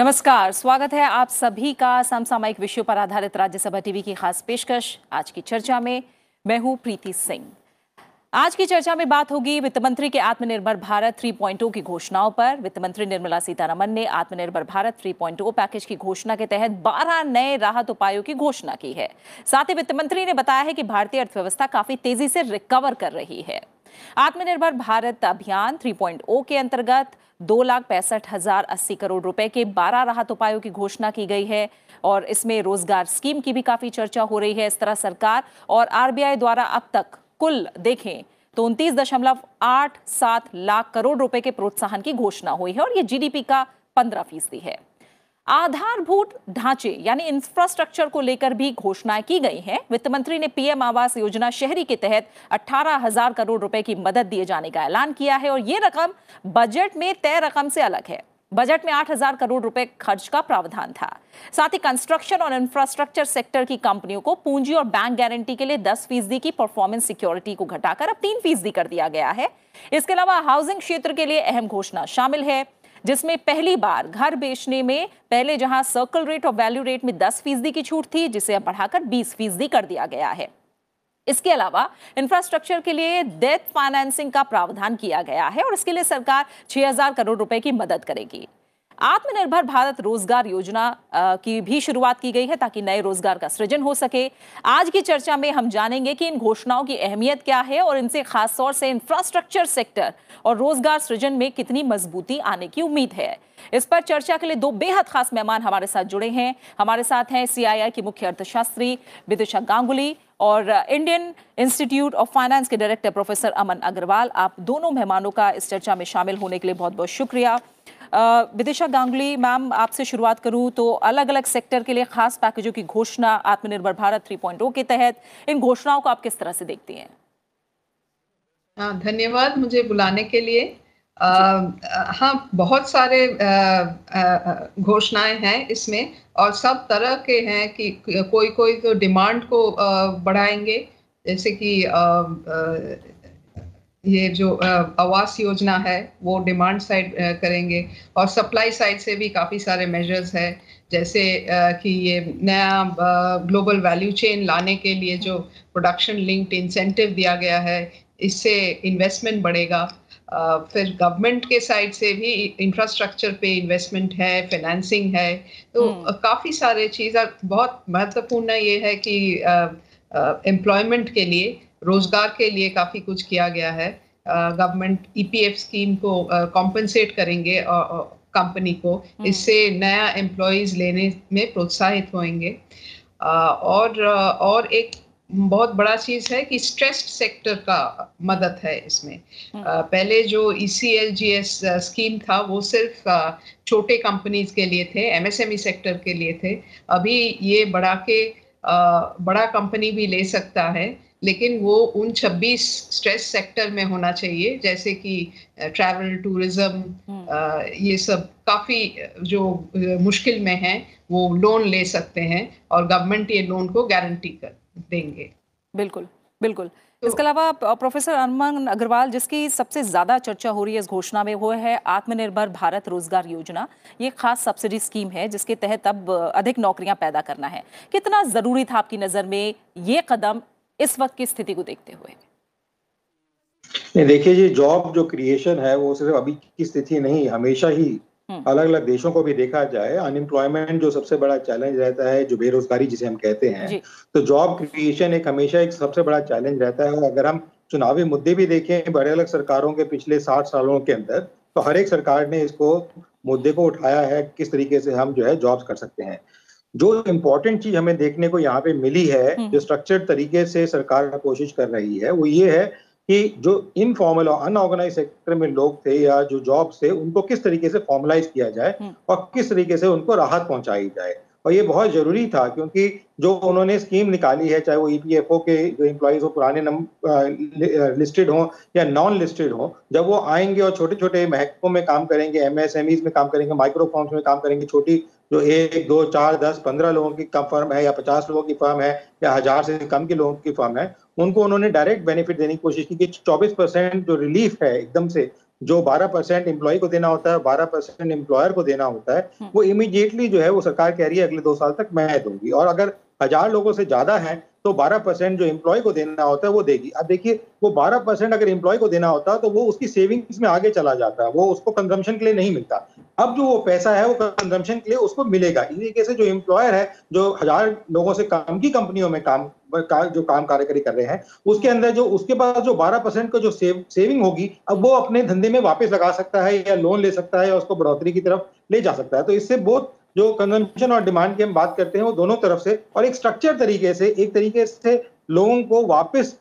नमस्कार, स्वागत है आप सभी का समसामयिक विषयों पर आधारित राज्यसभा टीवी की खास पेशकश। आज की चर्चा में मैं हूँ प्रीति सिंह। आज की चर्चा में बात होगी वित्त मंत्री के आत्मनिर्भर भारत 3.0 की घोषणाओं पर। वित्त मंत्री निर्मला सीतारमन ने आत्मनिर्भर भारत 3.0 पैकेज की घोषणा के तहत 12 नए राहत उपायों की घोषणा की है। साथ ही वित्त मंत्री ने बताया है कि भारतीय अर्थव्यवस्था काफ़ी तेज़ी से रिकवर कर रही है। आत्मनिर्भर भारत अभियान 3.0 के अंतर्गत दो लाख पैंसठ हज़ार अस्सी करोड़ रुपए के 12 राहत उपायों की घोषणा की गई है और इसमें रोज़गार स्कीम की भी काफ़ी चर्चा हो रही है इस तरह सरकार और आरबीआई द्वारा अब तक कुल देखें तो उनतीस दशमलव आठ सात लाख करोड़ रुपए के प्रोत्साहन की घोषणा हुई है और ये जीडीपी का पंद्रह फ़ीसदी है। आधारभूत ढांचे, यानी इंफ्रास्ट्रक्चर को लेकर भी घोषणाएँ की गई हैं। वित्त मंत्री ने पीएम आवास योजना शहरी के तहत अठारह हज़ार करोड़ रुपए की मदद दिए जाने का ऐलान किया है और ये रकम बजट में तय रकम से अलग है। बजट में 8000 करोड़ रुपए खर्च का प्रावधान था। साथ ही कंस्ट्रक्शन और इंफ्रास्ट्रक्चर सेक्टर की कंपनियों को पूंजी और बैंक गारंटी के लिए 10 फ़ीसदी की परफॉर्मेंस सिक्योरिटी को घटाकर अब तीन फ़ीसदी कर दिया गया है। इसके अलावा हाउसिंग क्षेत्र के लिए अहम घोषणा शामिल है। जिसमें पहली बार घर बेचने में पहले जहाँ सर्कल रेट और वैल्यू रेट में 10 फ़ीसदी की छूट थी, जिसे अब बढ़ाकर 20 फ़ीसदी कर दिया गया है। इसके अलावा इंफ्रास्ट्रक्चर के लिए डेथ फाइनेंसिंग का प्रावधान किया गया है और इसके लिए सरकार 6000 करोड़ रुपए की मदद करेगी। आत्मनिर्भर भारत रोज़गार योजना की भी शुरुआत की गई है ताकि नए रोज़गार का सृजन हो सके। आज की चर्चा में हम जानेंगे कि इन घोषणाओं की अहमियत क्या है और इनसे खास तौर से इंफ्रास्ट्रक्चर सेक्टर और रोज़गार सृजन में कितनी मजबूती आने की उम्मीद है। इस पर चर्चा के लिए दो बेहद खास मेहमान हमारे साथ जुड़े हैं। हमारे साथ हैं सीआईआई की मुख्य अर्थशास्त्री विदिशा गांगुली और इंडियन इंस्टीट्यूट ऑफ़ फाइनेंस के डायरेक्टर प्रोफेसर अमन अग्रवाल। आप दोनों मेहमानों का इस चर्चा में शामिल होने के लिए बहुत बहुत शुक्रिया। विदिशा गांगुली मैम आपसे शुरुआत करूँ तो अलग अलग सेक्टर के लिए खास पैकेजों की घोषणा आत्मनिर्भर भारत 3.0 के तहत इन घोषणाओं को आप किस तरह से देखती हैं? हाँ धन्यवाद मुझे बुलाने के लिए। आ, हाँ बहुत सारे घोषणाएँ हैं इसमें और सब तरह के हैं कि कोई कोई तो डिमांड को बढ़ाएँगे जैसे कि ये जो आवास योजना है वो डिमांड साइड करेंगे। और सप्लाई साइड से भी काफ़ी सारे मेजर्स है जैसे कि ये नया ग्लोबल वैल्यू चेन लाने के लिए जो प्रोडक्शन लिंक्ड इंसेंटिव दिया गया है इससे इन्वेस्टमेंट बढ़ेगा। फिर गवर्नमेंट के साइड से भी इंफ्रास्ट्रक्चर पे इन्वेस्टमेंट है फाइनेंसिंग है। तो हम्म। काफ़ी सारे चीज़ बहुत महत्वपूर्ण ये है कि एम्प्लॉयमेंट के लिए रोज़गार के लिए काफ़ी कुछ किया गया है। गवर्नमेंट ईपीएफ स्कीम को कॉम्पनसेट करेंगे कंपनी को। हम्म। इससे नया एम्प्लॉयज़ लेने में प्रोत्साहित होंगे। और और एक बहुत बड़ा चीज़ है कि स्ट्रेस्ड सेक्टर का मदद है इसमें। हम्म। पहले जो E C L G S scheme था वो सिर्फ़ छोटे कंपनीज़ के लिए थे एमएसएमई सेक्टर के लिए थे। अभी ये बढ़ा के बड़ा कंपनी भी ले सकता है। लेकिन वो उन 26 स्ट्रेस सेक्टर में होना चाहिए जैसे कि ट्रैवल टूरिज़्म हम्म। ये सब काफ़ी जो मुश्किल में है वो लोन ले सकते हैं और गवर्नमेंट ये लोन को गारंटी कर देंगे। बिल्कुल बिल्कुल। तो, इसके अलावा प्रोफेसर अरमान अग्रवाल जिसकी सबसे ज़्यादा चर्चा हो रही है इस घोषणा में वो है आत्मनिर्भर भारत रोज़गार योजना। ये खास सब्सिडी स्कीम है जिसके तहत अब अधिक नौकरियाँ पैदा करना है। कितना ज़रूरी था आपकी नज़र में ये कदम इस वक्त की स्थिति को देखते हुए। नहीं देखिए ये जॉब जो क्रिएशन है वो सिर्फ़ अभी की स्थिति नहीं हमेशा ही हम्म। अलग अलग देशों को भी देखा जाए अनएम्प्लॉयमेंट जो सबसे बड़ा चैलेंज रहता है जो बेरोजगारी जिसे हम कहते हैं तो जॉब क्रिएशन एक हमेशा एक सबसे बड़ा चैलेंज रहता है और अगर हम चुनावी मुद्दे भी देखें बड़े अलग सरकारों के पिछले साठ सालों के अंदर तो हर एक सरकार ने इसको मुद्दे को उठाया है किस तरीके से हम जो है जॉब्स कर सकते हैं। जो इम्पोर्टेंट चीज़ हमें देखने को यहाँ पे मिली है हम्म। जो स्ट्रक्चर्ड तरीके से सरकार कोशिश कर रही है वो ये है कि जो इनफॉर्मल और अनऑर्गेनाइज सेक्टर में लोग थे या जो जॉब थे उनको किस तरीके से फॉर्मलाइज किया जाए हम्म। और किस तरीके से उनको राहत पहुंचाई जाए और ये बहुत ज़रूरी था क्योंकि जो उन्होंने स्कीम निकाली है चाहे वो ईपीएफओ e के जो एम्प्लॉयज़ हो पुराने नम लिस्टेड हो या नॉन लिस्टेड हो जब वो आएँगे और छोटे छोटे महकमों में काम करेंगे एमएसएमईज में काम करेंगे माइक्रो फॉर्म्स में काम करेंगे छोटी जो एक दो चार दस पंद्रह लोगों की कम फर्म है या पचास लोगों की फर्म है या हज़ार से कम के लोगों की फर्म है उनको उन्होंने डायरेक्ट बेनिफिट देने की कोशिश की कि चौबीस परसेंट जो रिलीफ है एकदम से जो 12 परसेंट एम्प्लॉय को देना होता है 12 परसेंट एम्प्लॉयर को देना होता है वो इमीडिएटली जो है वो सरकार कह रही है अगले दो साल तक मैं दूँगी। और अगर हज़ार लोगों से ज़्यादा है तो 12 परसेंट जो एम्प्लॉय को देना होता है वो देगी। अब देखिए वो 12 परसेंट अगर एम्प्लॉय को देना होता है तो वो उसकी सेविंग्स में आगे चला जाता है वो उसको कंजम्पशन के लिए नहीं मिलता। अब जो वो पैसा है वो कंजम्पशन के लिए उसको मिलेगा। इसी तरीके से जो एम्प्लॉयर है जो हज़ार लोगों से कम की कंपनियों में काम का, जो काम कार्यकारी कर रहे हैं उसके अंदर जो उसके पास जो 12 परसेंट का जो सेव, सेविंग होगी अब वो अपने धंधे में वापस लगा सकता है या लोन ले सकता है या उसको बढ़ोतरी की तरफ़ ले जा सकता है। तो इससे बहुत जो कंजम्पशन और डिमांड की हम बात करते हैं वो दोनों तरफ़ से और एक स्ट्रक्चर तरीके से एक तरीके से लोगों को वापस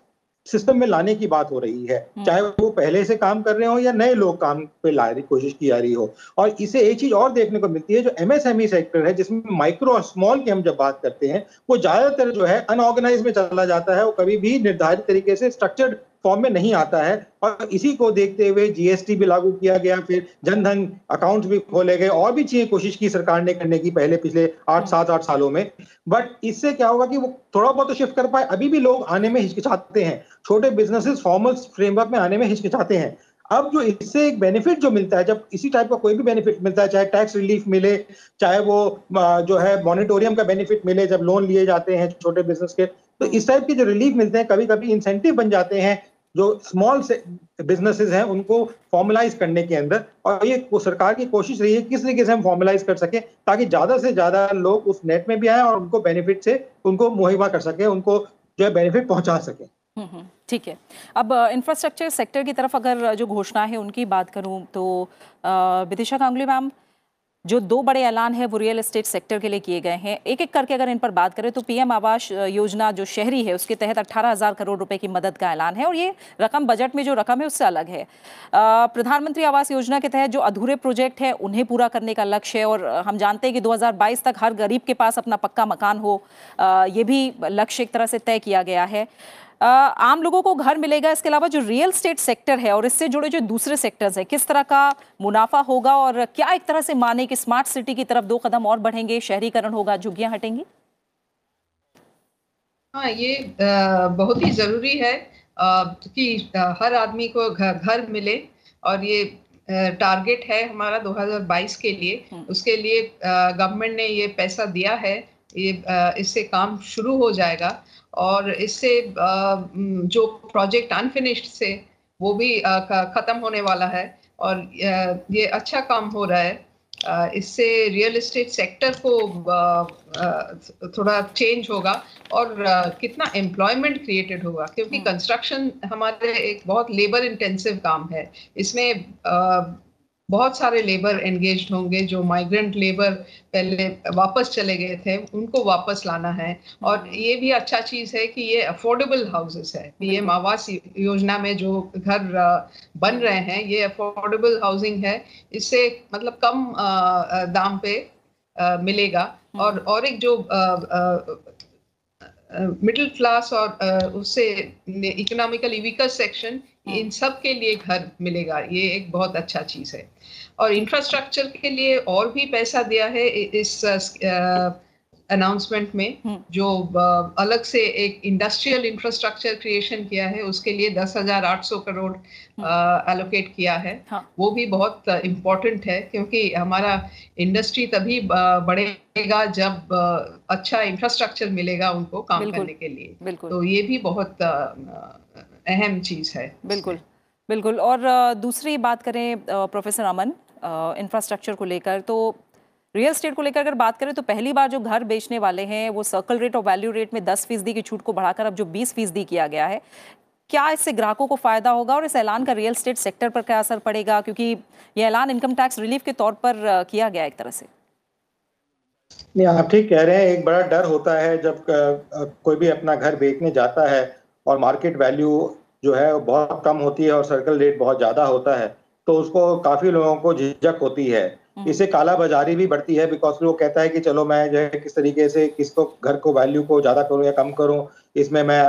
सिस्टम में लाने की बात हो रही है हम्म। चाहे वो पहले से काम कर रहे हो या नए लोग काम पे ला रही कोशिश की जा रही हो और इसे एक चीज़ और देखने को मिलती है जो एमएसएमई सेक्टर है जिसमें माइक्रो और स्मॉल की हम जब बात करते हैं वो ज़्यादातर जो है अनऑर्गेनाइज में चला जाता है वो कभी भी निर्धारित तरीके से स्ट्रक्चर्ड फॉर्म में नहीं आता है और इसी को देखते हुए जीएसटी भी लागू किया गया, फिर जनधन अकाउंट भी खोले गए, और भी चीज़ें कोशिश की सरकार ने करने की पहले पिछले आठ, सात, आठ सालों में। बट इससे क्या होगा कि वो थोड़ा बहुत तो शिफ्ट कर पाए। अभी भी लोग आने में हिचकिचाते हैं। छोटे बिजनेसेस फॉर्मल फ्रेमवर्क में आने में हिचकिचाते हैं। अब जो इससे एक बेनिफिट जो मिलता है, जब इसी टाइप का कोई भी बेनिफिट मिलता है, चाहे टैक्स रिलीफ मिले, चाहे वो जो है मॉनिटोरियम का बेनिफिट मिले, जब लोन लिए जाते हैं छोटे बिज़नेस के तो इस टाइप के जो रिलीफ मिलते हैं कभी कभी इंसेंटिव बन जाते हैं जो स्मॉल बिजनेसेस हैं उनको फॉर्मलाइज करने के अंदर। और ये सरकार की कोशिश रही है किस तरीके से हम फॉर्मलाइज कर सके ताकि ज़्यादा से ज़्यादा लोग उस नेट में भी आए और उनको बेनिफिट से उनको मुहैया कर सके उनको जो है बेनिफिट पहुँचा सके। हम्म, हम्म, ठीक है। अब इंफ्रास्ट्रक्चर सेक्टर की तरफ़ अगर जो घोषणा है उनकी बात करूँ तो विदिशा कांगली मैम जो दो बड़े ऐलान है वो रियल एस्टेट सेक्टर के लिए किए गए हैं। एक एक करके अगर इन पर बात करें तो पीएम आवास योजना जो शहरी है, उसके तहत अट्ठारह हज़ार करोड़ रुपए की मदद का ऐलान है और ये रकम बजट में जो रकम है, उससे अलग है। प्रधानमंत्री आवास योजना के तहत जो अधूरे प्रोजेक्ट है, उन्हें पूरा करने का लक्ष्य है और हम जानते हैं कि 2022 तक हर गरीब के पास अपना पक्का मकान हो। ये भी लक्ष्य एक तरह से तय किया गया है। आम लोगों को घर मिलेगा इसके अलावा जो रियल स्टेट सेक्टर है और इससे जुड़े जो दूसरे सेक्टर्स हैं किस तरह का मुनाफा होगा और क्या एक तरह से माने कि स्मार्ट सिटी की तरफ़ दो कदम और बढ़ेंगे शहरीकरण होगा झुग्गियाँ हटेंगी हाँ ये बहुत ही ज़रूरी है कि हर आदमी को घर घर मिले और ये टारगेट है हमारा 2022 के लिए हम्म। उसके लिए गवर्नमेंट ने ये पैसा दिया है ये इससे काम शुरू हो जाएगा और इससे जो प्रोजेक्ट अनफिनिश्ड से वो भी ख़त्म होने वाला है और ये अच्छा काम हो रहा है इससे रियल एस्टेट सेक्टर को थोड़ा चेंज होगा और कितना एम्प्लॉयमेंट क्रिएटेड होगा क्योंकि कंस्ट्रक्शन हम्म। हमारे एक बहुत लेबर इंटेंसिव काम है इसमें बहुत सारे लेबर एंगेज होंगे जो माइग्रेंट लेबर पहले वापस चले गए थे उनको वापस लाना है। और हम्म। ये भी अच्छा चीज़ है कि ये अफोर्डेबल हाउसेस है। पीएम आवास योजना में जो घर बन रहे हैं ये अफोर्डेबल हाउसिंग है। इससे मतलब कम दाम पे मिलेगा। हम्म। और और एक जो मिडिल क्लास और उससे इकोनॉमिकली वीकर सेक्शन इन सब के लिए घर मिलेगा। ये एक बहुत अच्छा चीज़ है। और इंफ्रास्ट्रक्चर के लिए और भी पैसा दिया है इस अनाउंसमेंट में हम्म। जो अलग से एक इंडस्ट्रियल इंफ्रास्ट्रक्चर क्रिएशन किया है उसके लिए दस हज़ार आठ सौ करोड़ एलोकेट हम्म। किया है। हाँ। वो भी बहुत इम्पोर्टेंट है क्योंकि हमारा इंडस्ट्री तभी बढ़ेगा जब अच्छा इंफ्रास्ट्रक्चर मिलेगा उनको काम करने के लिए। तो ये भी बहुत अहम चीज़ है। बिल्कुल। बिल्कुल और दूसरी बात करें प्रोफेसर अमन इंफ्रास्ट्रक्चर को लेकर तो रियल स्टेट को लेकर अगर बात करें तो पहली बार जो घर बेचने वाले हैं वो सर्कल रेट और वैल्यू रेट में दस फ़ीसदी की छूट को बढ़ाकर अब जो बीस फ़ीसदी किया गया है क्या इससे ग्राहकों को फ़ायदा होगा और इस ऐलान का रियल स्टेट सेक्टर पर क्या असर पड़ेगा? क्योंकि ये ऐलान इनकम टैक्स रिलीफ के तौर पर किया गया एक तरह से। नहीं आप ठीक कह रहे हैं एक बड़ा डर होता है जब कोई भी अपना घर बेचने जाता है और मार्केट वैल्यू जो है बहुत कम होती है और सर्कल रेट बहुत ज़्यादा होता है तो उसको काफ़ी लोगों को झिझक होती है हम्म। इससे काला बाजारी भी बढ़ती है बिकॉज़ वो कहता है कि चलो मैं जो है किस तरीके से किसको घर को वैल्यू को ज़्यादा करूँ या कम करूँ इसमें मैं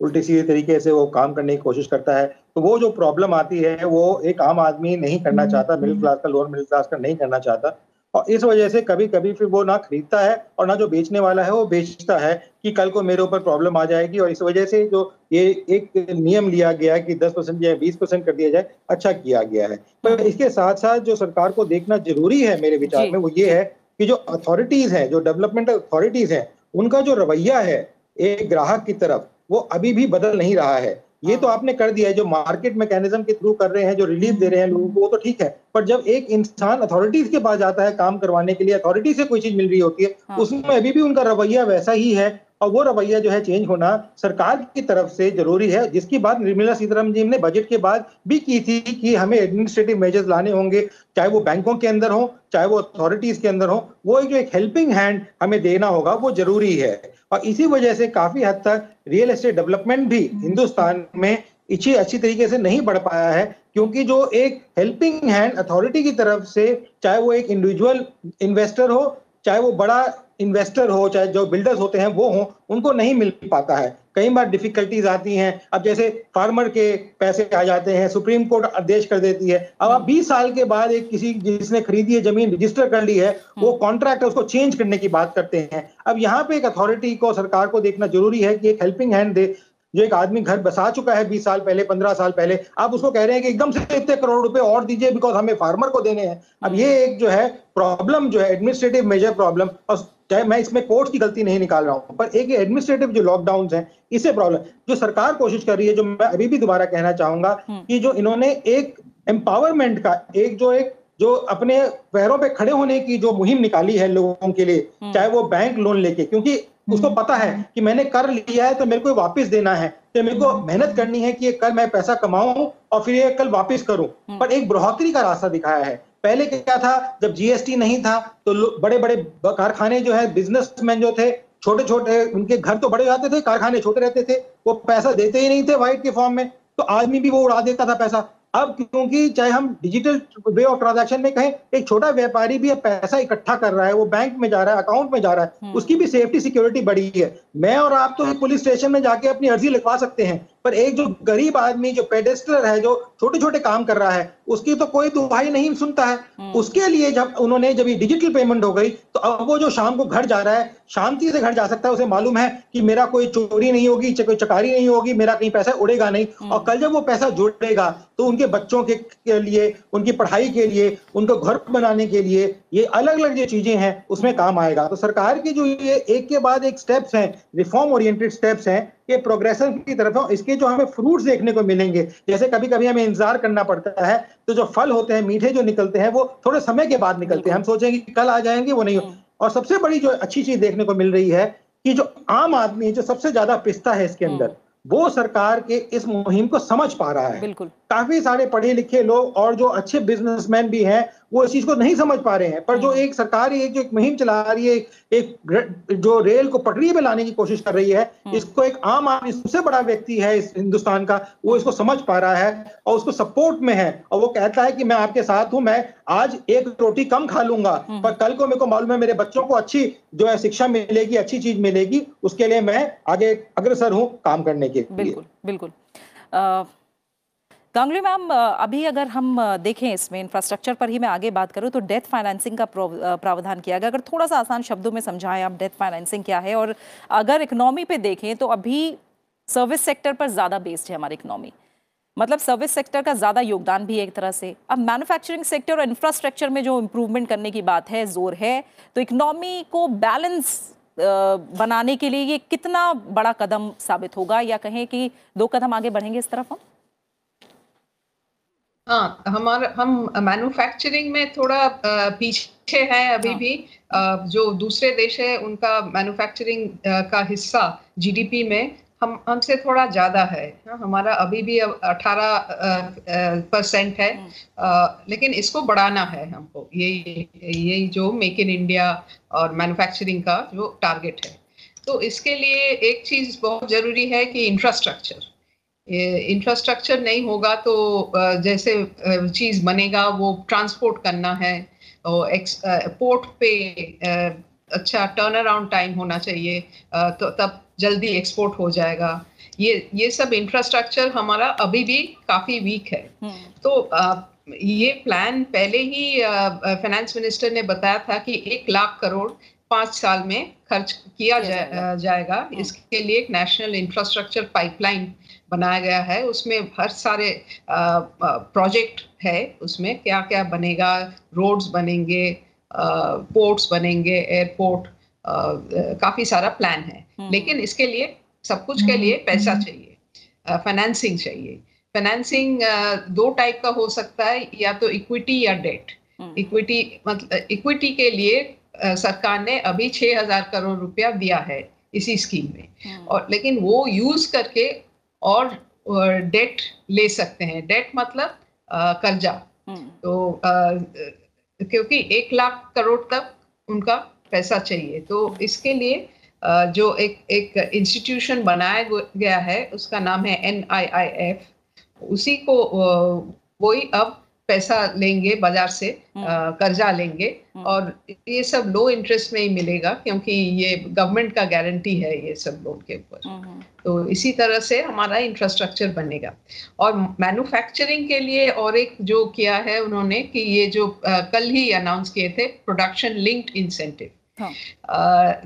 उल्टी सीधी तरीके से वो काम करने की कोशिश करता है तो वो जो प्रॉब्लम आती है वो एक आम आदमी नहीं करना हम्म। चाहता मिडिल क्लास का लोअर मिडिल क्लास का नहीं करना चाहता और इस वजह से कभी कभी फिर वो ना खरीदता है और ना जो बेचने वाला है वो बेचता है कि कल को मेरे ऊपर प्रॉब्लम आ जाएगी और इस वजह से जो ये एक नियम लिया गया है कि 10 परसेंट या 20 परसेंट कर दिया जाए अच्छा किया गया है। पर इसके साथ साथ जो सरकार को देखना ज़रूरी है मेरे विचार में वो ये है कि जो अथॉरिटीज है जो डेवलपमेंट अथॉरिटीज है उनका जो रवैया है एक ग्राहक की तरफ़ वो अभी भी बदल नहीं रहा है। ये तो आपने कर दिया है जो मार्केट मैकेनिज्म के थ्रू कर रहे हैं जो रिलीफ दे रहे हैं लोगों को वो तो ठीक है। पर जब एक इंसान अथॉरिटीज के पास जाता है काम करवाने के लिए अथॉरिटी से कोई चीज़ मिल रही होती है हाँ। उसमें अभी भी उनका रवैया वैसा ही है और वो रवैया जो है चेंज होना सरकार की तरफ़ से ज़रूरी है। जिसकी बात निर्मला सीतारामन जी ने बजट के बाद भी की थी कि हमें एडमिनिस्ट्रेटिव मेजर्स लाने होंगे चाहे वो बैंकों के अंदर हो चाहे वो अथॉरिटीज के अंदर हो वो जो एक हेल्पिंग हैंड हमें देना होगा वो ज़रूरी है। और इसी वजह से काफ़ी हद तक रियल एस्टेट डेवलपमेंट भी हिंदुस्तान में इच्छी अच्छी तरीके से नहीं बढ़ पाया है, क्योंकि जो एक हेल्पिंग हैंड अथॉरिटी की तरफ़ से, चाहे वो एक इंडिविजुअल इन्वेस्टर हो चाहे वो बड़ा इन्वेस्टर हो चाहे जो बिल्डर्स होते हैं वो हो उनको नहीं मिल पाता है। कई बार डिफिकल्टीज आती हैं। अब जैसे फार्मर के पैसे आ जाते हैं सुप्रीम कोर्ट आदेश कर देती है। अब आप 20 साल के बाद एक किसी जिसने खरीदी है ज़मीन रजिस्टर कर ली है वो कॉन्ट्रैक्ट है उसको चेंज करने की बात करते हैं। अब यहाँ पे एक अथॉरिटी को सरकार को देखना ज़रूरी है कि एक हेल्पिंग हैंड दे। जो एक आदमी घर बसा चुका है बीस साल पहले पंद्रह साल पहले आप उसको कह रहे हैं कि एकदम से इतने करोड़ रुपए और दीजिए बिकॉज़ हमें फार्मर को देने हैं अब ये एक जो है प्रॉब्लम जो है एडमिनिस्ट्रेटिव मेजर प्रॉब्लम और चाहे मैं इसमें कोर्ट की गलती नहीं निकाल रहा हूँ पर एक एडमिनिस्ट्रेटिव जो लॉकडाउन है इसे प्रॉब्लम जो सरकार कोशिश कर रही है जो मैं अभी भी दोबारा कहना चाहूँगा हम्म। कि जो इन्होंने एक एम्पावरमेंट का एक जो एक जो अपने पैरों पे खड़े होने की जो मुहिम निकाली है लोगों के लिए हम्म। चाहे वो बैंक लोन लेके क्योंकि उसको हम्म। पता है कि मैंने कर लिया है तो मेरे को वापस देना है। तो मेरे को मेहनत करनी है कि ये कल मैं पैसा कमाऊं और फिर ये कल वापस करूँ। पर एक बढ़ोतरी का रास्ता दिखाया है। पहले क्या था जब जीएसटी नहीं था तो बड़े बड़े कारखाने जो है बिजनेसमैन जो थे छोटे छोटे उनके घर तो बड़े जाते थे कारखाने छोटे रहते थे वो पैसा देते ही नहीं थे व्हाइट के फॉर्म में तो आदमी भी वो उड़ा देता था पैसा। अब क्योंकि चाहे हम डिजिटल वे ऑफ़ ट्रांजेक्शन में कहें एक छोटा व्यापारी भी पैसा इकट्ठा कर रहा है वो बैंक में जा रहा है अकाउंट में जा रहा है हम्म। उसकी भी सेफ्टी सिक्योरिटी बढ़ी है मैं और आप तो पुलिस स्टेशन में जाके अपनी अर्जी लिखवा सकते हैं पर एक जो गरीब आदमी जो पेडेस्टर है जो छोटे छोटे काम कर रहा है उसकी तो कोई दुहाई नहीं सुनता है हम्म। उसके लिए जब उन्होंने जब ये डिजिटल पेमेंट हो गई तो अब वो जो शाम को घर जा रहा है शांति से घर जा सकता है उसे मालूम है कि मेरा कोई चोरी नहीं होगी कोई चकारी नहीं होगी मेरा कहीं पैसा उड़ेगा नहीं हम्म। और कल जब वो पैसा जुड़ेगा तो उनके बच्चों के, के लिए उनकी पढ़ाई के लिए उनको घर बनाने के लिए ये अलग अलग जो चीज़ें हैं उसमें काम आएगा तो सरकार की जो ये एक के बाद एक स्टेप्स हैं रिफॉर्म ओरिएंटेड स्टेप्स हैं ये प्रोग्रेशन की तरफ़ है इसके जो हमें फ्रूट्स देखने को मिलेंगे जैसे कभी कभी हमें इंतज़ार करना पड़ता है तो जो फल होते हैं मीठे जो निकलते हैं वो थोड़े समय के बाद निकलते हैं। हम सोचेंगे कि कल आ जाएँगे वो नहीं हम्म। और सबसे बड़ी जो अच्छी चीज़ देखने को मिल रही है कि जो आम आदमी जो सबसे ज़्यादा पिस्ता है इसके अंदर हम्म। वो सरकार के इस मुहिम को समझ पा रहा है। बिल्कुल। काफ़ी सारे पढ़े लिखे लोग और जो अच्छे बिजनेसमैन भी हैं वो इस चीज़ को नहीं समझ पा रहे हैं पर जो हम्म। एक सरकार एक जो एक मुहिम चला रही है एक जो रेल को पटरी पे लाने की कोशिश कर रही है हम्म। इसको एक आम आदमी सबसे बड़ा व्यक्ति है इस हिंदुस्तान का वो इसको समझ पा रहा है और उसको सपोर्ट में है और वो कहता है कि मैं आपके साथ हूँ मैं आज एक रोटी कम खा लूँगा हम्म। पर कल को मेरे को मालूम है मेरे बच्चों को अच्छी जो है शिक्षा मिलेगी अच्छी चीज़ मिलेगी उसके लिए मैं आगे अग्रसर हूँ काम करने के बिल्कुल बिल्कुल गांगुली मैम अभी अगर हम देखें इसमें इंफ्रास्ट्रक्चर पर ही मैं आगे बात करूँ तो डेथ फाइनेंसिंग का प्रावधान किया गया। अगर थोड़ा सा आसान शब्दों में समझाएँ आप डेथ फाइनेंसिंग क्या है? और अगर इकोनॉमी पे देखें तो अभी सर्विस सेक्टर पर ज़्यादा बेस्ड है हमारी इकोनॉमी मतलब सर्विस सेक्टर का ज़्यादा योगदान भी है एक तरह से। अब मैन्युफैक्चरिंग सेक्टर और इंफ्रास्ट्रक्चर में जो इम्प्रूवमेंट करने की बात है, ज़ोर है तो इकोनॉमी को बैलेंस बनाने के लिए ये कितना बड़ा कदम साबित होगा? या कहें कि दो कदम आगे बढ़ेंगे इस तरफ़ हम? हाँ हमारा हम मैन्युफैक्चरिंग में थोड़ा पीछे है अभी हाँ. भी। जो दूसरे देश है उनका मैन्युफैक्चरिंग का हिस्सा जीडीपी में हम हमसे थोड़ा ज़्यादा है। हाँ, हमारा अभी भी 18 परसेंट है। हम्म। लेकिन इसको बढ़ाना है हमको। ये ये जो मेक इन इंडिया और मैन्युफैक्चरिंग का जो टारगेट है। तो इसके लिए एक चीज़ बहुत ज़रूरी है कि इंफ्रास्ट्रक्चर इंफ्रास्ट्रक्चर नहीं होगा तो जैसे चीज़ बनेगा वो ट्रांसपोर्ट करना है और पोर्ट पे अच्छा टर्न अराउंड टाइम होना चाहिए तो तब जल्दी एक्सपोर्ट हो जाएगा ये ये सब इंफ्रास्ट्रक्चर हमारा अभी भी काफ़ी वीक है हम्म। तो ये प्लान पहले ही फाइनेंस मिनिस्टर ने बताया था कि एक लाख करोड़ पाँच साल में खर्च किया जा, जाएगा हाँ। इसके लिए एक नेशनल इंफ्रास्ट्रक्चर पाइपलाइन बनाया गया है उसमें हर सारे प्रोजेक्ट है उसमें क्या क्या बनेगा रोड्स बनेंगे पोर्ट्स बनेंगे एयरपोर्ट काफ़ी सारा प्लान है हम्म। लेकिन इसके लिए सब कुछ के लिए पैसा हम्म। चाहिए फाइनेंसिंग चाहिए फाइनेंसिंग दो टाइप का हो सकता है या तो इक्विटी या डेट इक्विटी हम्म। मतलब इक्विटी के लिए सरकार ने अभी छह हज़ार करोड़ रुपया दिया है इसी स्कीम में। और लेकिन वो यूज़ करके और डेट ले सकते हैं। डेट मतलब कर्जा। हम्म। तो आ, क्योंकि एक लाख करोड़ तक उनका पैसा चाहिए। तो इसके लिए जो एक एक इंस्टीट्यूशन बनाया गया है उसका नाम है एन आई आई एफ़ उसी को वही अब पैसा लेंगे बाज़ार से हम्म। कर्जा लेंगे हम्म। और ये सब लो इंटरेस्ट में ही मिलेगा क्योंकि ये गवर्नमेंट का गारंटी है ये सब लोन के ऊपर हम्म, तो इसी तरह से हमारा इंफ्रास्ट्रक्चर बनेगा और मैन्युफैक्चरिंग के लिए और एक जो किया है उन्होंने कि ये जो कल ही अनाउंस किए थे प्रोडक्शन लिंक्ड इंसेंटिव हाँ।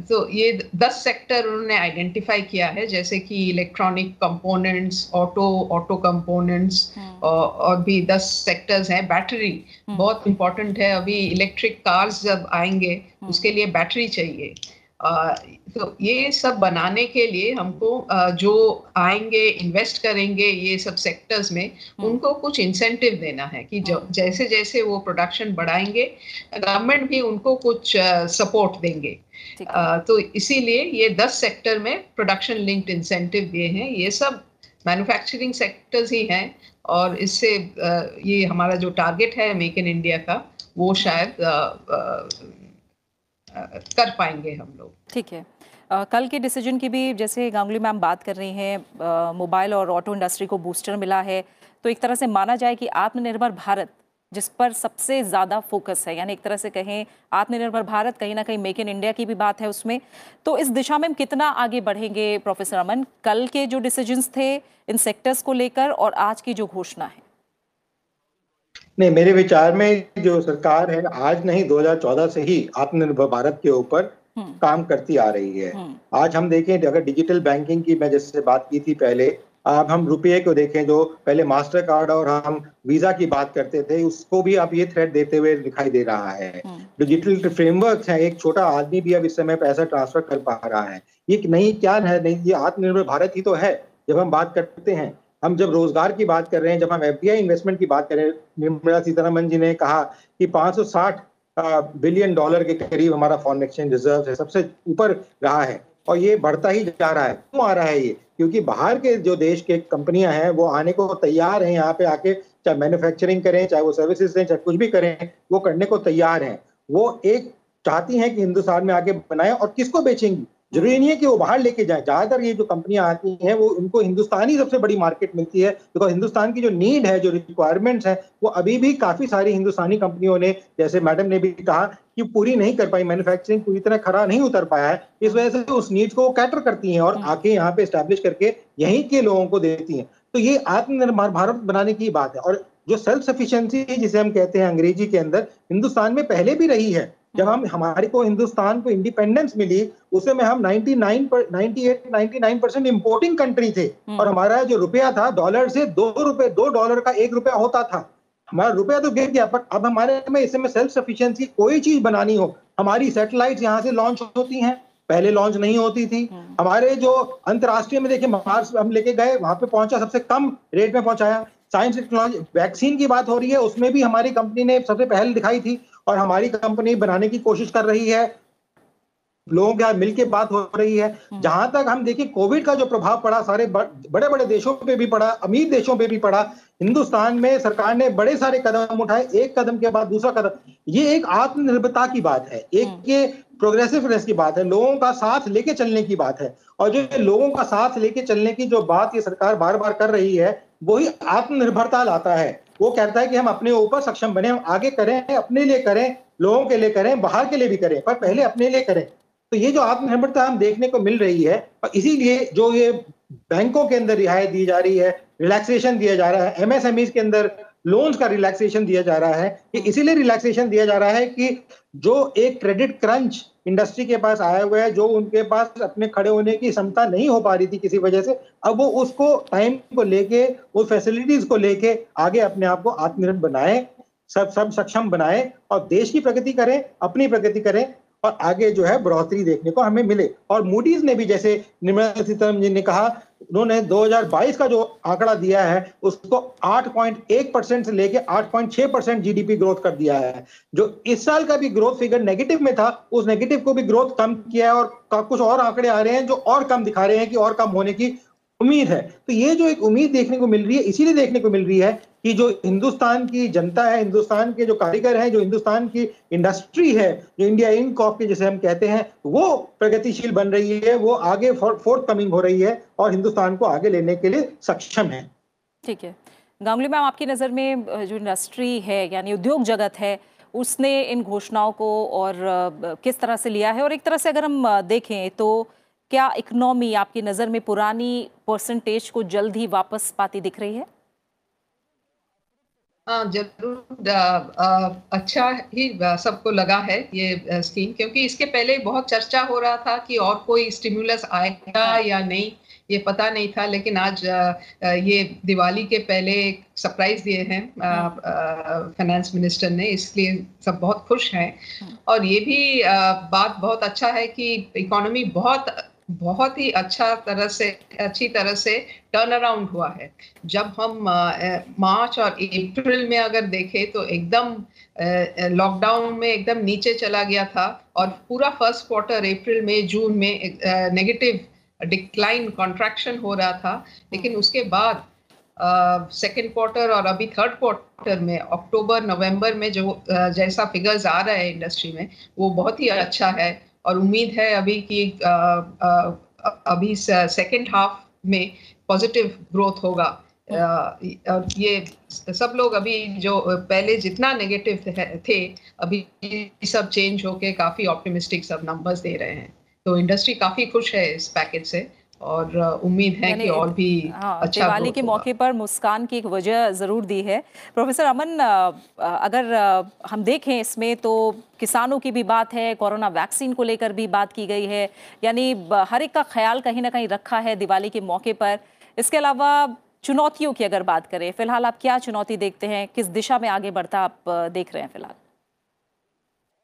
तो ये दस सेक्टर उन्होंने आइडेंटिफाई किया है जैसे कि electronic components auto auto components और भी दस सेक्टर्स हैं बैटरी हाँ। बहुत इंपॉर्टेंट है अभी इलेक्ट्रिक कार्स जब आएँगे हाँ। उसके लिए बैटरी चाहिए तो ये सब बनाने के लिए हमको जो आएँगे इन्वेस्ट करेंगे ये सब सेक्टर्स में हम्म। उनको कुछ इंसेंटिव देना है कि हम्म। जैसे जैसे वो प्रोडक्शन बढ़ाएँगे गवर्नमेंट भी उनको कुछ सपोर्ट देंगे तो इसीलिए ये दस सेक्टर में प्रोडक्शन लिंक्ड इंसेंटिव दिए हैं ये सब मैन्युफैक्चरिंग सेक्टर्स ही हैं और इससे ये हमारा जो टारगेट है मेक इन इंडिया का वो शायद कर पाएँगे हम लोग। ठीक है। आ, कल के डिसीज़न की भी जैसे गांगुली मैम बात कर रही हैं मोबाइल और ऑटो इंडस्ट्री को बूस्टर मिला है तो एक तरह से माना जाए कि आत्मनिर्भर भारत जिस पर सबसे ज़्यादा फोकस है यानी एक तरह से कहें आत्मनिर्भर भारत कहीं ना कहीं मेक इन इंडिया की भी बात है उसमें तो इस दिशा में हम कितना आगे बढ़ेंगे प्रोफेसर अमन? कल के जो डिसीजंस थे इन सेक्टर्स को लेकर और आज की जो घोषणा है। नहीं मेरे विचार में जो सरकार है आज नहीं 2014 से ही आत्मनिर्भर भारत के ऊपर हम्म। काम करती आ रही है हम्म। आज हम देखें अगर डिजिटल बैंकिंग की मैं जैसे बात की थी पहले अब हम रुपये को देखें जो पहले मास्टर कार्ड और हम वीज़ा की बात करते थे उसको भी अब ये थ्रेड देते हुए दिखाई दे रहा है। डिजिटल फ्रेमवर्क है एक छोटा आदमी भी अब इस समय पैसा ट्रांसफ़र कर पा रहा है ये नहीं क्या है नहीं ये आत्मनिर्भर भारत ही तो है जब हम बात करते हैं हम जब रोज़गार की बात कर रहे हैं, जब हम एफ़ इन्वेस्टमेंट की बात कर रहे हैं, निर्मला सीतारमन जी ने कहा कि 560 बिलियन डॉलर के करीब हमारा फॉरेन एक्सचेंज रिज़र्व है, सबसे ऊपर रहा है और ये बढ़ता ही जा रहा है। क्यों आ रहा है ये? क्योंकि बाहर के जो देश के कंपनियाँ हैं, वो आने को तैयार हैं, यहाँ पे आके चाहे मैन्युफैक्चरिंग करें, चाहे वो सर्विसेज़ दें, चाहे कुछ भी करें, वो करने को तैयार हैं। वो एक चाहती हैं कि हिंदुस्तान में आके बनाए और किसको बेचेंगी? ज़रूरी नहीं है कि वो बाहर लेके जाए। ज़्यादातर ये जो कंपनियाँ आती हैं वो उनको हिंदुस्तान ही सबसे बड़ी मार्केट मिलती है। बिकॉज़ हिंदुस्तान की जो नीड है जो रिक्वायरमेंट्स है वो अभी भी काफ़ी सारी हिंदुस्तानी कंपनियों ने जैसे मैडम ने भी कहा कि पूरी नहीं कर पाई मैन्युफैक्चरिंग पूरी तरह खड़ा नहीं उतर पाया है। इस वजह से उस नीड को कैटर करती हैं और आके यहाँ पे स्टैब्लिश करके यहीं के लोगों को देती हैं। तो ये आत्मनिर्भर भारत बनाने की बात है। और जो सेल्फ सफिशियंसी जिसे हम कहते हैं अंग्रेज़ी के अंदर हिंदुस्तान में पहले भी रही है। जब हम हमारे को हिंदुस्तान को इंडिपेंडेंस मिली उसे में हम 99 पर 98 99 परसेंट इम्पोर्टिंग कंट्री थे। हम्म। और हमारा जो रुपया था डॉलर से दो रुपए दो डॉलर का एक रुपया होता था। हमारा रुपया तो गिर गया पर अब हमारे में इसमें सेल्फ सफिशियंसी कोई चीज़ बनानी हो। हमारी सैटेलाइट यहाँ से लॉन्च होती हैं। पहले लॉन्च नहीं होती थी। हम्म। हमारे जो अंतरराष्ट्रीय में देखिए मार्स हम लेके गए वहाँ पे पहुँचा सबसे कम रेट में पहुँचाया। साइंस टेक्नोलॉजी वैक्सीन की बात हो रही है उसमें भी हमारी कंपनी ने सबसे पहले दिखाई थी। और हमारी कंपनी बनाने की कोशिश कर रही है। लोगों के साथ मिलकर बात हो रही है। हम्म। जहाँ तक हम देखिए कोविड का जो प्रभाव पड़ा सारे बड़े बड़े देशों पे भी पड़ा अमीर देशों पे भी पड़ा। हिंदुस्तान में सरकार ने बड़े सारे कदम उठाए एक कदम के बाद दूसरा कदम। ये एक आत्मनिर्भरता की बात है एक हम्म। ये प्रोग्रेसिवनेस की बात है लोगों का साथ लेके चलने की बात है। और जो लोगों का साथ लेके चलने की जो बात ये सरकार बार बार कर रही है वही आत्मनिर्भरता लाता है। वो कहता है कि हम अपने ऊपर सक्षम बने, हम आगे करें, अपने लिए करें, लोगों के लिए करें, बाहर के लिए भी करें, पर पहले अपने लिए करें। तो ये जो आत्मनिर्भरता हम देखने को मिल रही है, और इसीलिए जो ये बैंकों के अंदर रिहायत दी जा रही है, रिलैक्सेशन दिया जा रहा है एमएसएमई के अंदर लोन्स का रिलैक्सेशन दिया जा रहा है, ये इसीलिए रिलैक्सेशन दिया जा रहा है कि जो एक क्रेडिट क्रंच इंडस्ट्री के पास आया हुआ है, जो उनके पास अपने खड़े होने की क्षमता नहीं हो पा रही थी किसी वजह से, अब वो उसको टाइम को लेके, वो फैसिलिटीज़ को लेके आगे अपने आप को आत्मनिर्भर बनाए, सब सब सक्षम बनाए और देश की प्रगति करें, अपनी प्रगति करें और आगे जो है बढ़ोतरी देखने को हमें मिले। और मूडीज ने भी जैसे निर्मला सीतारमन जी ने कहा उन्होंने 2022 का जो आंकड़ा दिया है, उसको 8.1 परसेंट से लेके 8.6 परसेंट जीडीपी ग्रोथ कर दिया है। जो इस साल का भी ग्रोथ फिगर नेगेटिव में था, उस नेगेटिव को भी ग्रोथ कम किया है और कुछ और आंकड़े आ रहे हैं जो और कम दिखा रहे हैं कि और कम होने की उम्मीद है। तो ये जो एक उम्मीद देखने को मिल रही है, इसीलिए देखने को मिल रही है कि जो हिंदुस्तान की जनता है, हिंदुस्तान के जो कारीगर हैं, जो हिंदुस्तान की इंडस्ट्री है, जो इंडिया इनकॉप के जैसे हम कहते हैं, वो प्रगतिशील बन रही है, वो आगे फोर्थ कमिंग हो रही है और हिंदुस्तान को आगे लेने के लिए सक्षम है। ठीक है। गांगुली मैम, आपकी नज़र में जो इंडस्ट्री है, यानी उद्योग जगत है, उसने इन घोषणाओं को और किस तरह से लिया है? और एक तरह से अगर हम देखें तो क्या इकोनॉमी आपकी नज़र में पुरानी परसेंटेज को जल्द ही वापस पाती दिख रही है? हाँ ज़रूर अच्छा ही सबको लगा है ये स्कीम क्योंकि इसके पहले बहुत चर्चा हो रहा था कि और कोई स्टिमुलस आएगा हाँ। या नहीं ये पता नहीं था लेकिन आज ये दिवाली के पहले सरप्राइज़ दिए हैं फाइनेंस हाँ। मिनिस्टर ने इसलिए सब बहुत खुश हैं हाँ। और ये भी बात बहुत अच्छा है कि इकोनॉमी बहुत बहुत ही अच्छा तरह से अच्छी तरह से टर्न अराउंड हुआ है। जब हम मार्च और अप्रैल में अगर देखें तो एकदम लॉकडाउन में एकदम नीचे चला गया था और पूरा फ़र्स्ट क्वार्टर अप्रैल में जून में नेगेटिव डिक्लाइन कॉन्ट्रैक्शन हो रहा था। लेकिन उसके बाद सेकेंड क्वार्टर और अभी थर्ड क्वार्टर में अक्टूबर नवंबर में जो uh, जैसा फिगर्स आ रहा है इंडस्ट्री में वो बहुत ही अच्छा है। और उम्मीद है अभी कि अभी सेकेंड हाफ़ में पॉजिटिव ग्रोथ होगा। और ये सब लोग अभी जो, पहले जितना नेगेटिव थे अभी सब चेंज होके काफ़ी ऑप्टिमिस्टिक सब नंबर्स दे रहे हैं। तो इंडस्ट्री काफ़ी खुश है इस पैकेज से। और उम्मीद है कि और भी हाँ, अच्छा दिवाली के मौके पर मुस्कान की एक वजह ज़रूर दी है। प्रोफेसर अमन अगर हम देखें इसमें तो किसानों की भी बात है कोरोना वैक्सीन को लेकर भी बात की गई है। यानी हर एक का ख्याल कहीं ना कहीं रखा है दिवाली के मौके पर। इसके अलावा चुनौतियों की अगर बात करें फ़िलहाल आप क्या चुनौती देखते हैं? किस दिशा में आगे बढ़ता आप देख रहे हैं फ़िलहाल?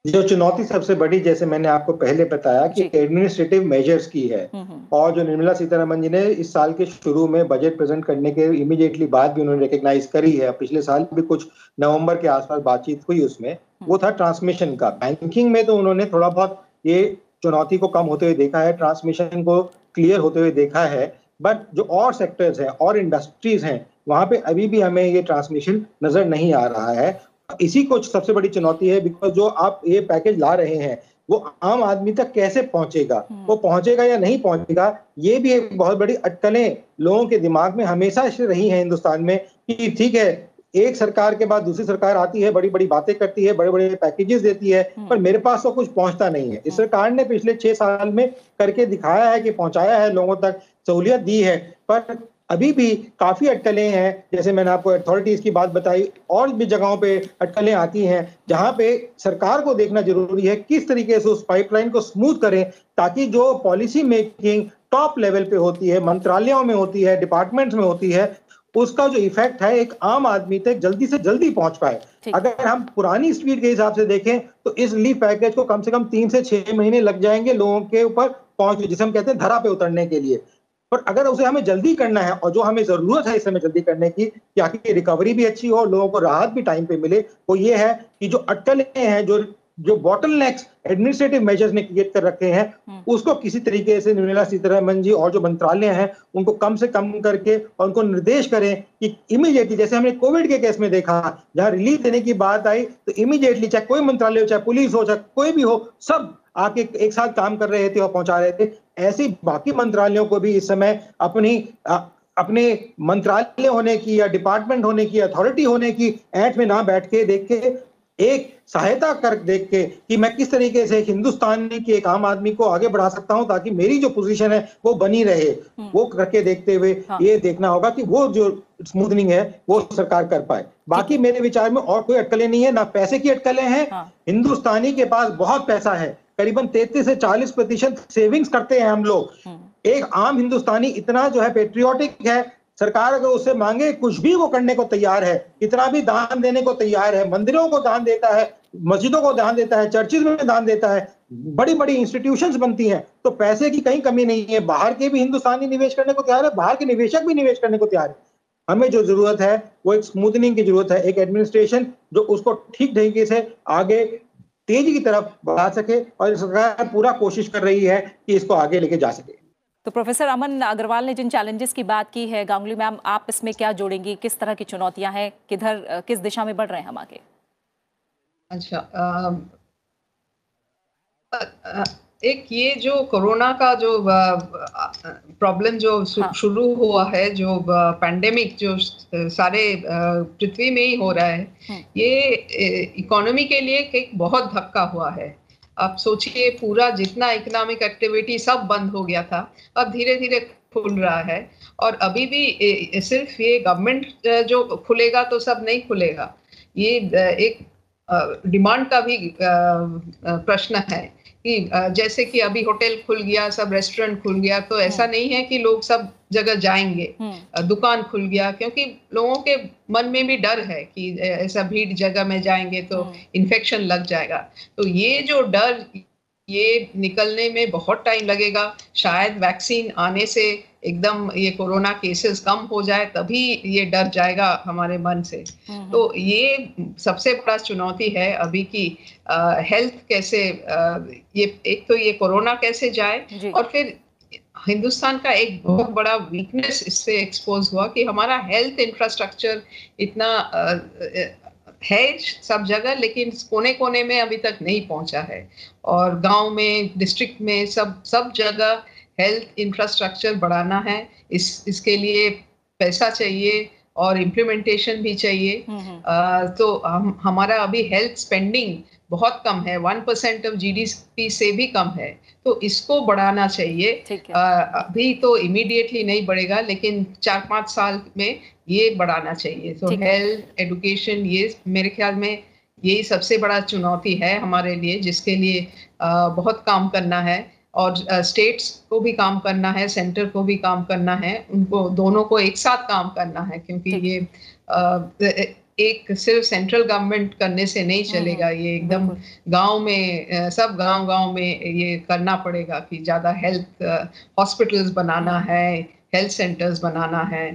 जो चुनौती सबसे बड़ी जैसे मैंने आपको पहले बताया कि एडमिनिस्ट्रेटिव मेजर्स की है। हम्म, हम्म। और जो निर्मला सीतारमन जी ने इस साल के शुरू में बजट प्रेजेंट करने के इमीडिएटली बाद भी उन्होंने रिकग्नाइज करी है। पिछले साल भी कुछ नवंबर के आसपास बातचीत हुई उसमें। वो हम्म। था ट्रांसमिशन का। बैंकिंग में तो उन्होंने थोड़ा बहुत ये चुनौती को कम होते हुए देखा है ट्रांसमिशन को क्लियर होते हुए देखा है। बट जो और सेक्टर्स हैं और इंडस्ट्रीज़ हैं वहाँ पे अभी भी हमें ये ट्रांसमिशन नज़र नहीं आ रहा है। इसी को सबसे बड़ी चुनौती है बिकॉज़ जो आप ये पैकेज ला रहे हैं वो आम आदमी तक कैसे पहुंचेगा हम्म। वो पहुंचेगा या नहीं पहुंचेगा ये भी एक बहुत बड़ी अटकलें लोगों के दिमाग में हमेशा से रही हैं हिंदुस्तान में कि ठीक है एक सरकार के बाद दूसरी सरकार आती है बड़ी बड़ी बातें करती है बड़े बड़े पैकेजेस देती है हम्म। पर मेरे पास तो कुछ पहुँचता नहीं है इस हम्म। सरकार ने पिछले छह साल में करके दिखाया है कि पहुँचाया है लोगों तक सहूलियत दी है पर अभी भी काफ़ी अटकलें हैं। जैसे मैंने आपको अथॉरिटीज की बात बताई और भी जगहों पे अटकलें आती हैं जहाँ पे सरकार को देखना ज़रूरी है किस तरीके से उस पाइपलाइन को स्मूथ करें ताकि जो पॉलिसी मेकिंग टॉप लेवल पे होती है मंत्रालयों में होती है डिपार्टमेंट्स में होती है उसका जो इफ़ेक्ट है एक आम आदमी तक जल्दी से जल्दी पहुँच पाए। अगर हम पुरानी स्पीड के हिसाब से देखें तो इस रिलीफ पैकेज को कम से कम तीन से छह महीने लग जाएँगे लोगों के ऊपर पहुँच जिसे हम कहते हैं धरा पे उतरने के लिए। पर अगर उसे हमें जल्दी करना है और जो हमें ज़रूरत है इस समय जल्दी करने की कि आखिर रिकवरी भी अच्छी हो लोगों को राहत भी टाइम पे मिले वो ये है कि जो अटकलें हैं जो जो बॉटल नेक्स एडमिनिस्ट्रेटिव मेजर्स ने क्रिएट कर रखे हैं हम्म। उसको किसी तरीके से निर्मला सीतारमन जी और जो मंत्रालय हैं उनको कम से कम करके और उनको निर्देश करें कि इमीडिएटली जैसे हमने कोविड के केस में देखा जहाँ रिलीफ देने की बात आई तो इमीडिएटली चाहे कोई मंत्रालय हो चाहे पुलिस हो चाहे कोई भी हो सब आके एक साथ काम कर रहे थे और पहुँचा रहे थे ऐसे बाकी मंत्रालयों को भी इस समय अपनी आ, अपने मंत्रालय होने की या डिपार्टमेंट होने की अथॉरिटी होने की ऐठ में ना बैठ के देख के एक सहायता कर देख के कि मैं किस तरीके से हिंदुस्तान की एक आम आदमी को आगे बढ़ा सकता हूँ ताकि मेरी जो पोजीशन है वो बनी रहे हम्म। वो करके देखते हुए हाँ। ये देखना होगा कि वो जो स्मूथनिंग है वो सरकार कर पाए बाकी मेरे विचार में और कोई अटकलें नहीं है ना पैसे की अटकलें हैं हाँ। हिंदुस्तानी के पास बहुत पैसा है करीबन 33 से 40 प्रतिशत सेविंग्स करते हैं हम लोग। हम्म। एक आम हिंदुस्तानी इतना जो है पेट्रियोटिक है। सरकार अगर उससे मांगे कुछ भी वो करने को तैयार है इतना भी दान देने को तैयार है मंदिरों को दान देता है मस्जिदों को दान देता है चर्चिज में दान देता है बड़ी बड़ी इंस्टीट्यूशंस बनती हैं तो पैसे की कहीं कमी नहीं है। बाहर के भी हिंदुस्तानी निवेश करने को तैयार है बाहर के निवेशक भी निवेश करने को तैयार है। हमें जो ज़रूरत है वो एक स्मूथनिंग की ज़रूरत है एक एडमिनिस्ट्रेशन जो उसको ठीक तरीके से आगे तेज़ी की तरफ़ बढ़ा सके और सरकार पूरा कोशिश कर रही है कि इसको आगे लेके जा सके। तो प्रोफेसर अमन अग्रवाल ने जिन चैलेंजेस की बात की है गांगुली मैम आप इसमें क्या जोड़ेंगी? किस तरह की चुनौतियाँ हैं? किधर किस दिशा में बढ़ रहे हैं हम आगे? अच्छा आ, आ, अ, एक ये जो कोरोना का जो प्रॉब्लम जो हाँ। शुरू हुआ है जो पैंडेमिक जो सारे पृथ्वी में ही हो रहा है हम्म। ये इकोनॉमी के लिए एक बहुत धक्का हुआ है आप सोचिए पूरा जितना इकोनॉमिक एक्टिविटी सब बंद हो गया था अब धीरे धीरे खुल रहा है और अभी भी सिर्फ़ ये गवर्नमेंट जो खुलेगा तो सब नहीं खुलेगा ये एक डिमांड का भी प्रश्न है कि जैसे कि अभी होटल खुल गया सब रेस्टोरेंट खुल गया तो ऐसा नहीं है कि लोग सब जगह जाएँगे। हम्म, दुकान खुल गया क्योंकि लोगों के मन में भी डर है कि ऐसा भीड़ जगह में जाएँगे तो हम्म। इन्फेक्शन लग जाएगा। तो ये जो डर ये निकलने में बहुत टाइम लगेगा। शायद वैक्सीन आने से एकदम ये कोरोना केसेस कम हो जाए तभी ये डर जाएगा हमारे मन से। हम्म, तो ये सबसे बड़ा चुनौती है अभी की हेल्थ कैसे अ, ये एक तो ये कोरोना कैसे जाए और फिर हिंदुस्तान का एक बहुत बड़ा वीकनेस इससे एक्सपोज हुआ कि हमारा हेल्थ इंफ्रास्ट्रक्चर इतना है सब जगह लेकिन कोने कोने में अभी तक नहीं पहुँचा है। और गाँव में डिस्ट्रिक्ट में सब सब जगह हेल्थ इंफ्रास्ट्रक्चर बढ़ाना है। इस इसके लिए पैसा चाहिए और इम्प्लीमेंटेशन भी चाहिए। हम्म, हम्म, तो हम हमारा अभी हेल्थ स्पेंडिंग बहुत कम है वन परसेंट ऑफ़ जीडीपी से भी कम है। तो इसको बढ़ाना चाहिए। अ, अभी तो इमीडिएटली नहीं बढ़ेगा लेकिन चार पाँच साल में ये बढ़ाना चाहिए। तो हेल्थ एडुकेशन ये मेरे ख्याल में यही सबसे बड़ा चुनौती है हमारे लिए जिसके लिए अ, बहुत काम करना है। और स्टेट्स को भी काम करना है सेंटर को भी काम करना है उनको दोनों को एक साथ काम करना है क्योंकि ये अ, एक सिर्फ़ सेंट्रल गवर्नमेंट करने से नहीं चलेगा ये एकदम। गाँव में सब गाँव गाँव में ये करना पड़ेगा कि ज़्यादा हेल्थ हॉस्पिटल्स बनाना है। हेल्थ सेंटर्स बनाना है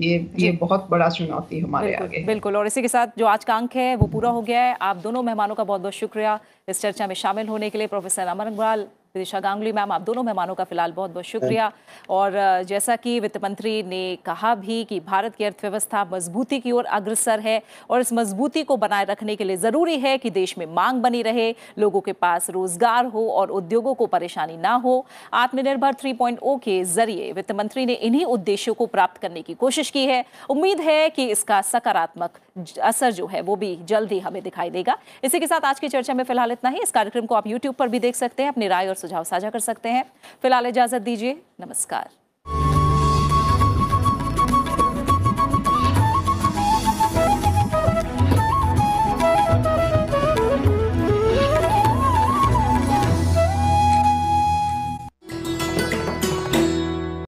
ये ये बहुत बड़ा चुनौती हमारे आगे बिल्कुल है। बिल्कुल और इसी के साथ जो आज का अंक है वो पूरा हो गया है। आप दोनों मेहमानों का बहुत बहुत शुक्रिया इस चर्चा में शामिल होने के लिए प्रोफेसर अमर अग्रवाल। विदिशा गांगुली मैम आप दोनों मेहमानों का फ़िलहाल बहुत बहुत शुक्रिया। और जैसा कि वित्त मंत्री ने कहा भी कि भारत की अर्थव्यवस्था मजबूती की ओर अग्रसर है और इस मजबूती को बनाए रखने के लिए ज़रूरी है कि देश में मांग बनी रहे लोगों के पास रोज़गार हो और उद्योगों को परेशानी ना हो। आत्मनिर्भर 3.0 के ज़रिए वित्त मंत्री ने इन्हीं उद्देश्यों को प्राप्त करने की कोशिश की है। उम्मीद है कि इसका सकारात्मक असर जो है वो भी जल्द ही हमें दिखाई देगा। इसी के साथ आज की चर्चा में फ़िलहाल इतना ही। इस कार्यक्रम को आप यूट्यूब पर भी देख सकते हैं अपनी राय और सुझाव साझा कर सकते हैं। फ़िलहाल इजाज़त दीजिए। नमस्कार।